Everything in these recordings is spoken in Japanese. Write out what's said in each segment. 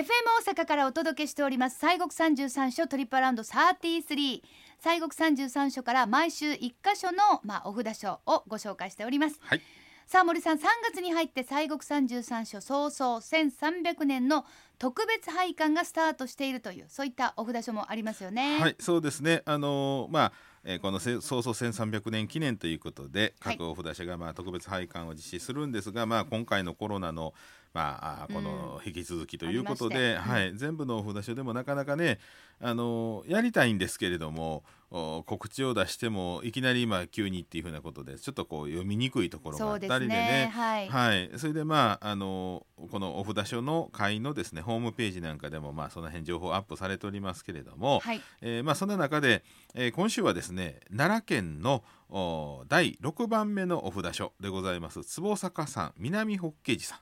FM 大阪からお届けしております。西国三十三所トリップアラウンド33西国三十三所から毎週一箇所のまあお札書をご紹介しております。はい。さあ森さん3月に入って西国三十三所創創1300年の特別拝観がスタートしているというそういったお札書もありますよね。はい、そうですね。あのーまあ、えーこのせ創創1300年記念ということで、はい。各お札所がまあ特別拝観を実施するんですが、まあ今回のコロナのまあこの引き続きということで、ありまして。はい、全部のお札所でもなかなかね、あのーやりたいんですけれども。お告知を出してもいきなり今急にっていうふうなことでちょっとこう読みにくいところがあったりでね。ね。はい、はい、それでまああのこのお札所の会のですねホームページなんかでもまあその辺情報アップされておりますけれども、はい。えーまあそんな中で、えー今週はですね奈良県のお第6番目のお札所でございます坪坂山南法華寺さん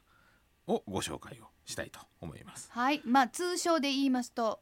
をご紹介をしたいと思います。はい。まあ通称で言いますと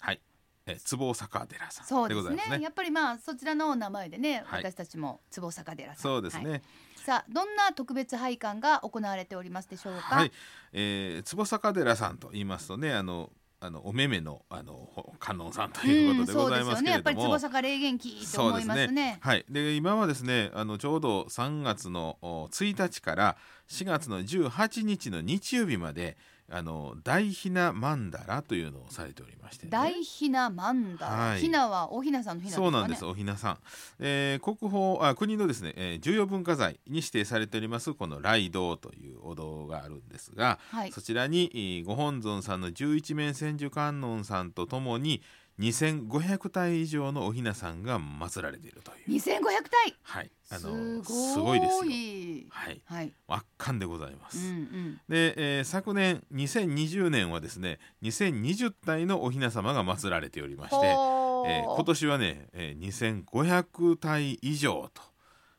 はい、えー坪坂寺さそうですねんでございますね。やっぱりまあそちらのお名前でね、はい。私たちも坪坂寺さん。そうですね。はい。さあどんな特別拝観が行われておりますでしょうか？はい、えー、坪坂寺さんと言いますとねあのあのお目目のあのほ観音さんということでございますけうん、そうですよね。やっぱれども、り坪坂霊元気と思いますね。はい、で今はですねあのちょうど3月のお1日から4月の18日の日曜日まであの大ひな曼荼羅というのをされておりまして、ね、大ひな曼荼羅、はい。ひなはおひなさんのひなね。そうなんですおひなさん、えー国宝あ国のですね、えー重要文化財に指定されておりますこの雷道というお堂があるんですが、はい。そちらに、えーご本尊さんの十一面千手観音さんとともに2500体以上のおひなさんが祀られているという、2500体。はい、あすのごいすごいですよ。はい、はい、圧巻でございます。うんうん、で、えー昨年2020年はですね2020体のおひな様が祀られておりまして、えー今年はね、えー2500体以上と、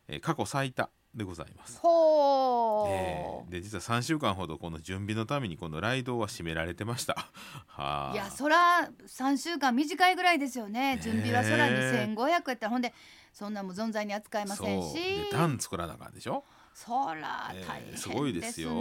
えー過去最多でございます。ほー、えーで実は3週間ほどこの準備のためにこのライドは閉められてました。はあいやそら3週間短いぐらいですよね。ねえ。準備はそら2500やったらほんでそんなもん存在に扱えませんし。で段作らなあかんでしょ？そらえー大変ですすごいですよ。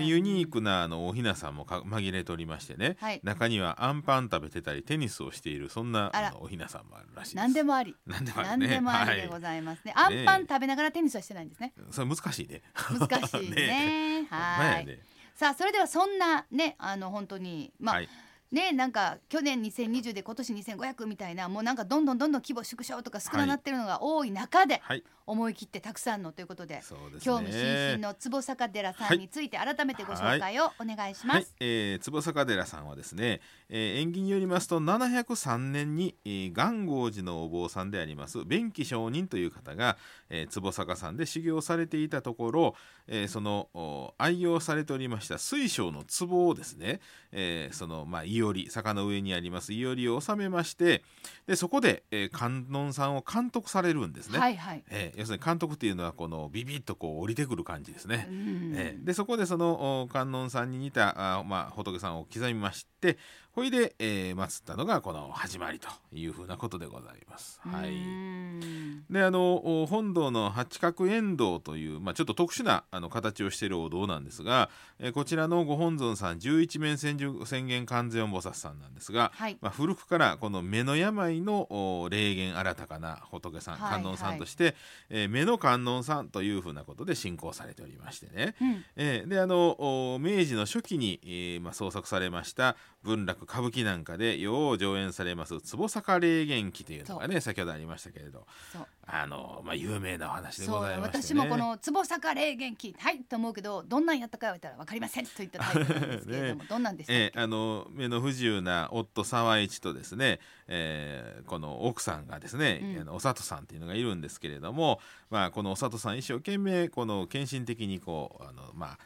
ユニークなあのおひなさんもか紛れておりましてね、はい。中にはアンパン食べてたりテニスをしているそんなあおひなさんもあるらしい。何でもあり。何でもあ何るね。でもありでごはいざいますね、アンパン食べながらテニスはしてないんですね。それ難しいね。難しいね。ほんまはい、さあそれではそんなねあの本当にまあ、はい。ねなんか去年2020で今年2500みたいなもうなんかどんどんどんどん規模縮小とか少ななってるのが多い中で、はい思い切ってたくさんのということでね。興味津々の坪坂寺さんについて改めてご紹介をお願いします。はい、えー、坪坂寺さんはですね、えー、縁起によりますと703年に、えー、元号寺のお坊さんであります弁慶上人という方が、えー、坪坂さんで修行されていたところ、えー、そのお愛用されておりました水晶の壺をですね、えー、そのまあいおり坂の上にありますいおりを収めましてでそこで、えー、観音さんを監督されるんですね。はいはい。えー要するに監督っていうのはこのビビッとこう降りてくる感じですね。うんえーでそこでそのお観音さんに似たあ、まあ、仏さんを刻みましてほいで、えー、祀ったのがこの始まりというふうなことでございます。はうい、ん。であのお本堂の八角円堂という、まあ、ちょっと特殊なあの形をしているお堂なんですが、えーこちらのご本尊さん十一面宣言観世音菩薩さんなんですが、はい。まあ、古くからこの目の病のお霊言新たかな仏さん、はい。観音さんとして、えー目の観音さんというふうなことで信仰されておりましてね、うん。えーであのお明治の初期に、えーまあ、創作されました文楽歌舞伎なんかでよう上演されます坪坂霊元記というのがね先ほどありましたけれどあの、まあ、有名なお話でございまして、ね、私もこの坪坂霊元気はいと思うけどどんなんやったか言われたらわかりませんといったタイプなんですけれども、どんなんでしえーあの目の不自由な夫沢一とですね、えーこの奥さんがですね、うん。お里さんっていうのがいるんですけれども、まあ、このお里さん一生懸命この献身的にこうあのまあ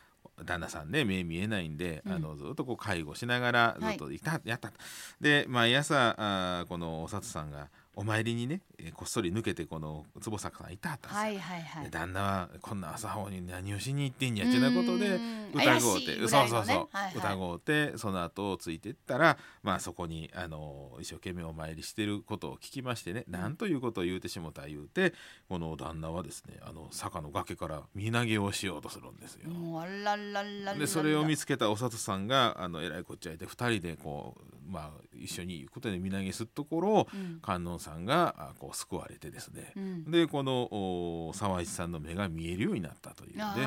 旦那さんね目見えないんで、うん。あのずっとこう介護しながらずっとい。た、やった。で毎朝あーこのお里さんがお参りにねえーこっそり抜けてこの坪坂さんいたはったんですよ。はいはいはい。で旦那はこんな朝方に何をしに行ってんやっちゅうなことでうん疑うて、そうそうそう、はいはい。疑うてその後をついてったらまあそこにあの一生懸命お参りしてることを聞きましてね、なんということを言うてしもた言うてこの旦那はですねあの坂の崖から身投げをしようとするんですよ。ららららでそれを見つけたお里さんがあのえらいこっちゃいて2人でこう、まあ、一緒に行くことで身投げするところをうん。観音さんがあこう救われてですね、うん。でこのお沢石さんの目が見えるようになったというね。そういう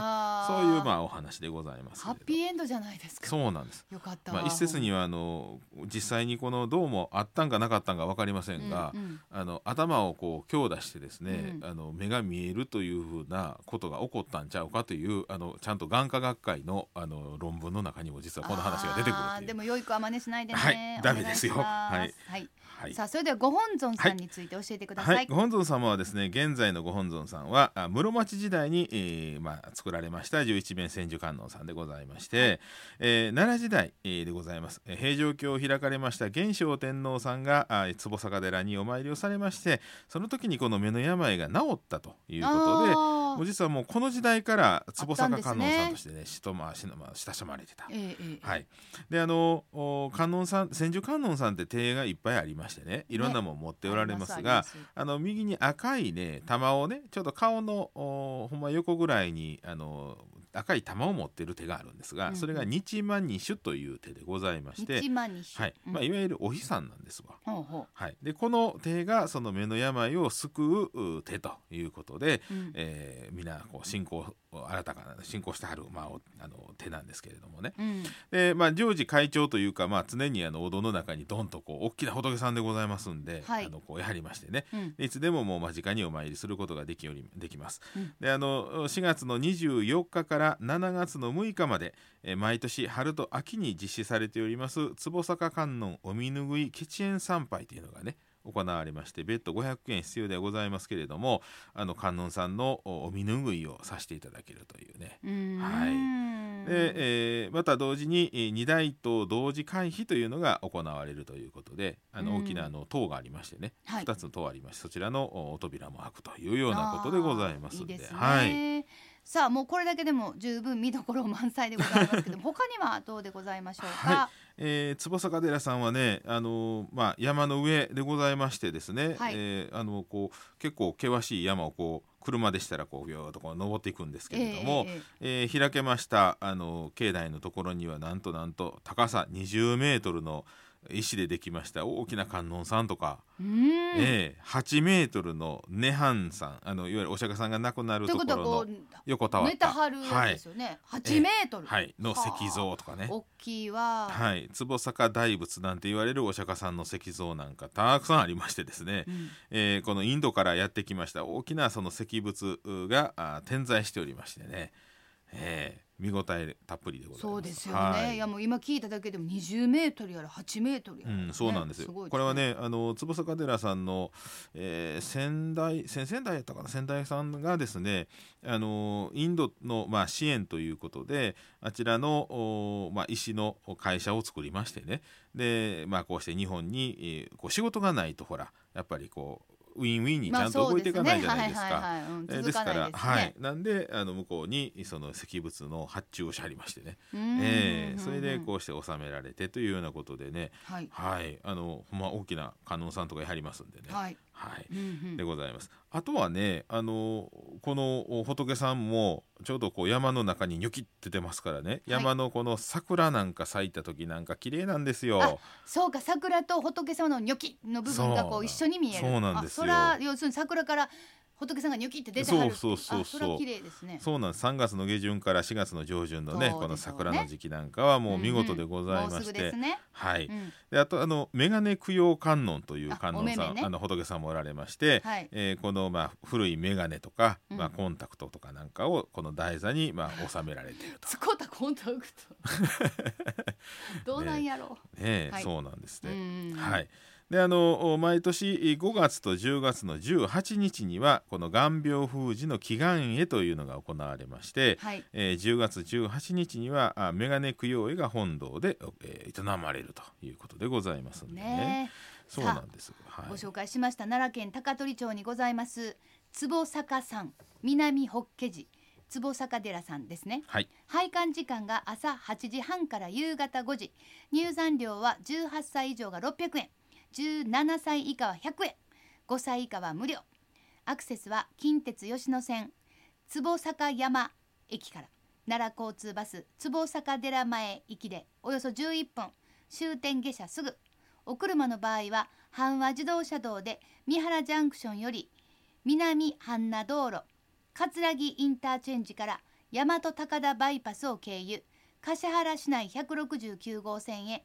まあお話でございますけハッピーエンドじゃないですか。そうなんです。よかった。わまあ、一説にはあの実際にこのどうもあったんかなかったんか分かりませんが、うんうん。あの頭をこう強打してですね、うん。あの目が見えるというふうなことが起こったんちゃうかというあのちゃんと眼科学会のあの論文の中にも実はこの話が出てくる。でも良い子は真似しないでね。はいダメですよ。はい。はいはい。さあそれではご本尊さんについて教えてください、はい、ご本尊様はですね現在のご本尊さんはあ室町時代に、えーまあ、作られました十一面千手観音さんでございまして、えー奈良時代、えーでございます。えー平城京を開かれました元正天皇さんがあ坪坂寺にお参りをされましてその時にこの目の病が治ったということでもう実はもうこの時代から坪坂観音さんとしてねしとまあしまあ親しまれてた。えはい、であのお観音さん千手観音さんって手がいっぱいありましてねいろんなもん持っておられますが、あります。あの右に赤いね玉をねちょっと顔のおほんま横ぐらいにあの赤い玉を持ってる手があるんですが、うんそれが日満二種という手でございまして一、万二種はい。まあ、いわゆるお日さんなんですわ。ほうほはい、でこの手がその目の病を救うう手ということで、う、うん。えー、皆こう信仰新たかな信仰してはる、まあ、おあの手なんですけれどもね。うん。で、まあ、常時会長というか、まあ、常にあのお堂の中にドンとこう大きな仏さんでございますんで、はい。あのこうやはりましてね。うん。いつでももう間近にお参りすることができよりできます。うん。であの4月の24日から7月の6日まで、えー毎年春と秋に実施されております坪坂観音お見拭い吉縁参拝というのがね行われまして別途500円必要ではございますけれどもあの観音さんのおお見拭いをさせていただけるというね。うはい。で、えーまた同時にえー二大塔同時回避というのが行われるということであのうん。大きなあの塔がありましてね、はい。2つの塔ありましてそちらのおお扉も開くというようなことでございますんで。いいですね、はい、さあもうこれだけでも十分見どころ満載でございますけども 他にはどうでございましょうか、はえー坪坂寺さんはね、あのーまあ、山の上でございましてですね、はい。えーあのこう結構険しい山をこう車でしたらこうビューッとこう登っていくんですけれども、えええ開けましたあの境内のところにはなんとなんと高さ20メートルの石でできました。大きな観音さんとか、うえー8メートルの涅槃さん。あのいわゆるお釈迦さんが亡くなるところの横たわったネタ張るですよね、8メートル、はい、の石像とかね。大きいわ、はい、坪坂大仏なんて言われるお釈迦さんの石像なんかたくさんありましてですね、うん。えーこのインドからやってきました大きなその石仏があ点在しておりましてね、えー見応えたっぷりでございます。そうですよね、、はい。やもう今聞いただけでも20メートルやら8メートルや。ら、うん、そうなんですよ。これはね、あの坪坂寺さんの、えー先代先々代やったかな？先代さんがですね、あのインドのまあ支援ということで、あちらのおまあ石の会社を作りましてね、でまあこうして日本に、えーこう仕事がないとほらやっぱりこうウィンウィンにちゃんと動いていかないじゃないですか。ですかないですね。はい、なんであの向こうにその石仏の発注をしはりましてね、えーそれでこうして収められてというようなことでね、はい。はい、あのほんま大きな観音さんとかやはりますんでね。はい、はい。うんうんでございます。あとはね、あのこの仏さんもちょうどこう山の中にニョキって出ますからね、山のこの桜なんか咲いた時なんか綺麗なんですよ。そうか桜と仏様のニョキの部分がこそうう一緒に見えるそうなんですよあそら要するに桜から仏さんがニョキって出てはるそうそうそうそう。綺麗ですね。そうなんです。3月の下旬から4月の上旬のね、ね。この桜の時期なんかはもう見事でございますして、はい。うん。であとあのメガネ供養観音というあ観音さん、あの仏さんもおられまして、はい。えーこのまあ古いメガネとか、うん。まあコンタクトとかなんかをこの台座にまあ収められていると。使ったコンタクトどうなんやろねえ、はい。そうなんですう、うね。ん。はい。であの毎年5月と10月の18日にはこの眼病封じの祈願絵というのが行われまして、はいえー10月18日にはあメガネ供養絵が本堂で、えー営まれるということでございますんでね。ねそうなんです。はい。ご紹介しました奈良県高取町にございます坪坂山南法華寺坪坂寺さんですねはい。拝観時間が朝8時半から夕方5時入山料は18歳以上が600円17歳以下は100円。5歳以下は無料。アクセスは近鉄吉野線。坪坂山駅から。奈良交通バス坪坂寺前行きでおよそ11分。終点下車すぐ。お車の場合は阪和自動車道で三原ジャンクションより南阪奈道路葛城インターチェンジから大和高田バイパスを経由。橿原市内169号線へ。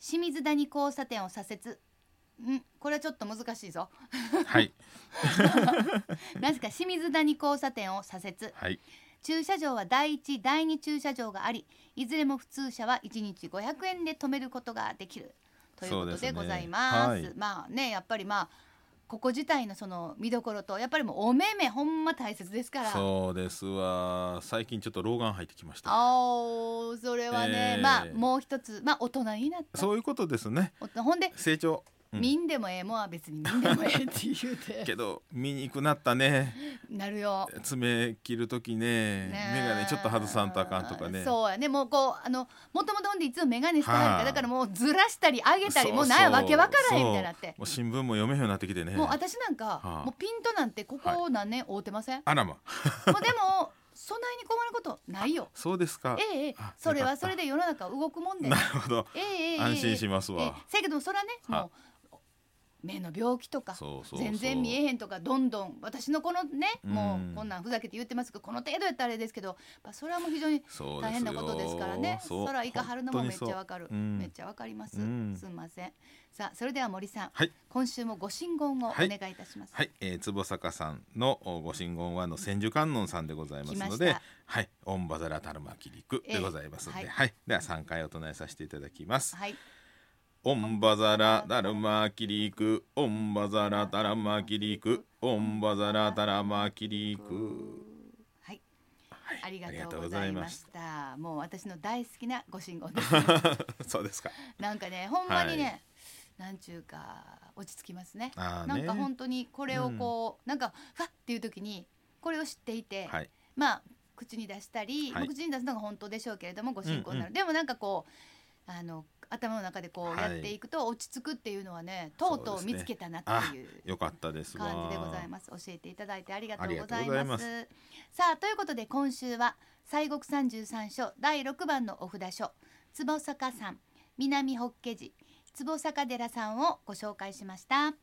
清水谷交差点を左折。んこれはちょっと難しいぞはい。なぜか清水谷交差点を左折はい。駐車場は第一第二駐車場がありいずれも普通車は1日500円で止めることができるということでございますはいまあねやっぱりまあここ自体のその見どころとやっぱりもうお目目ほんま大切ですからそうですわ。最近ちょっと老眼入ってきました。あーそれはね、えーまあもう一つまあ大人になったそういうことですね。ほんで、成長。うん。見んでもええもんは別に見んでもええって言うて。けど見にくなったね。なるよ。爪切る時ね。眼鏡ちょっと外さんとあかんとかね。そうやね。もうこうあのもともとほんでいつも眼鏡してはるから、はい。だからもうずらしたり上げたりもうなんやそうわけわからへんみたいになって。もう新聞も読めへんようになってきてね。もう私なんか、はあもうピントなんてここ何年会うてません、あらま。もうでもそんなに困ることないよ。そうですか。ええええ。あそれはそれで世の中動くもんで。なるほど。ええええええ。安心しますわ。ええ。せやけどそれはねはもう目の病気とか全然見えへんとかどんどん私のこのねもうん。うこんなんふざけて言ってますけどこの程度やったらあれですけどやっぱそれはもう非常に大変なことですからね。空いかはるのもめっちゃわかる、ううん。めっちゃわかります、うん。すんません。さあそれでは森さん、はい。今週もご神言をお願いいたします、はい、えー、坪坂さんのおご神言はあの千手観音さんでございますのでた、はい、オンバザラタルマキリクでございますので、ええ。はい、では三回お唱えさせていただきます。はいオンバザラダルマキリク、オンバザラタラマキリク、オンバザラタラマキリク。はい。はい。ありがとうございまし。た。もう私の大好きなご神言です。そうですか。なんかねほんまにね、はなんちゅうか落ち着きますね。ね。なんか本当にこれをこう、なんかファッっていう時にこれを知っていて、はい、まあ口に出したり、はい。口に出すのが本当でしょうけれどもご進行になる、うん。でもなんかこうあの頭の中でこうはい。やっていくと落ち着くっていうのはね、とうとう見つけたなってあいう。よかったですわ。感じでございます。教えていただいてありがとうございまます。さあということで今週は西国三十三所第六番のお札所坪坂山南法華寺坪坂寺さんをご紹介しました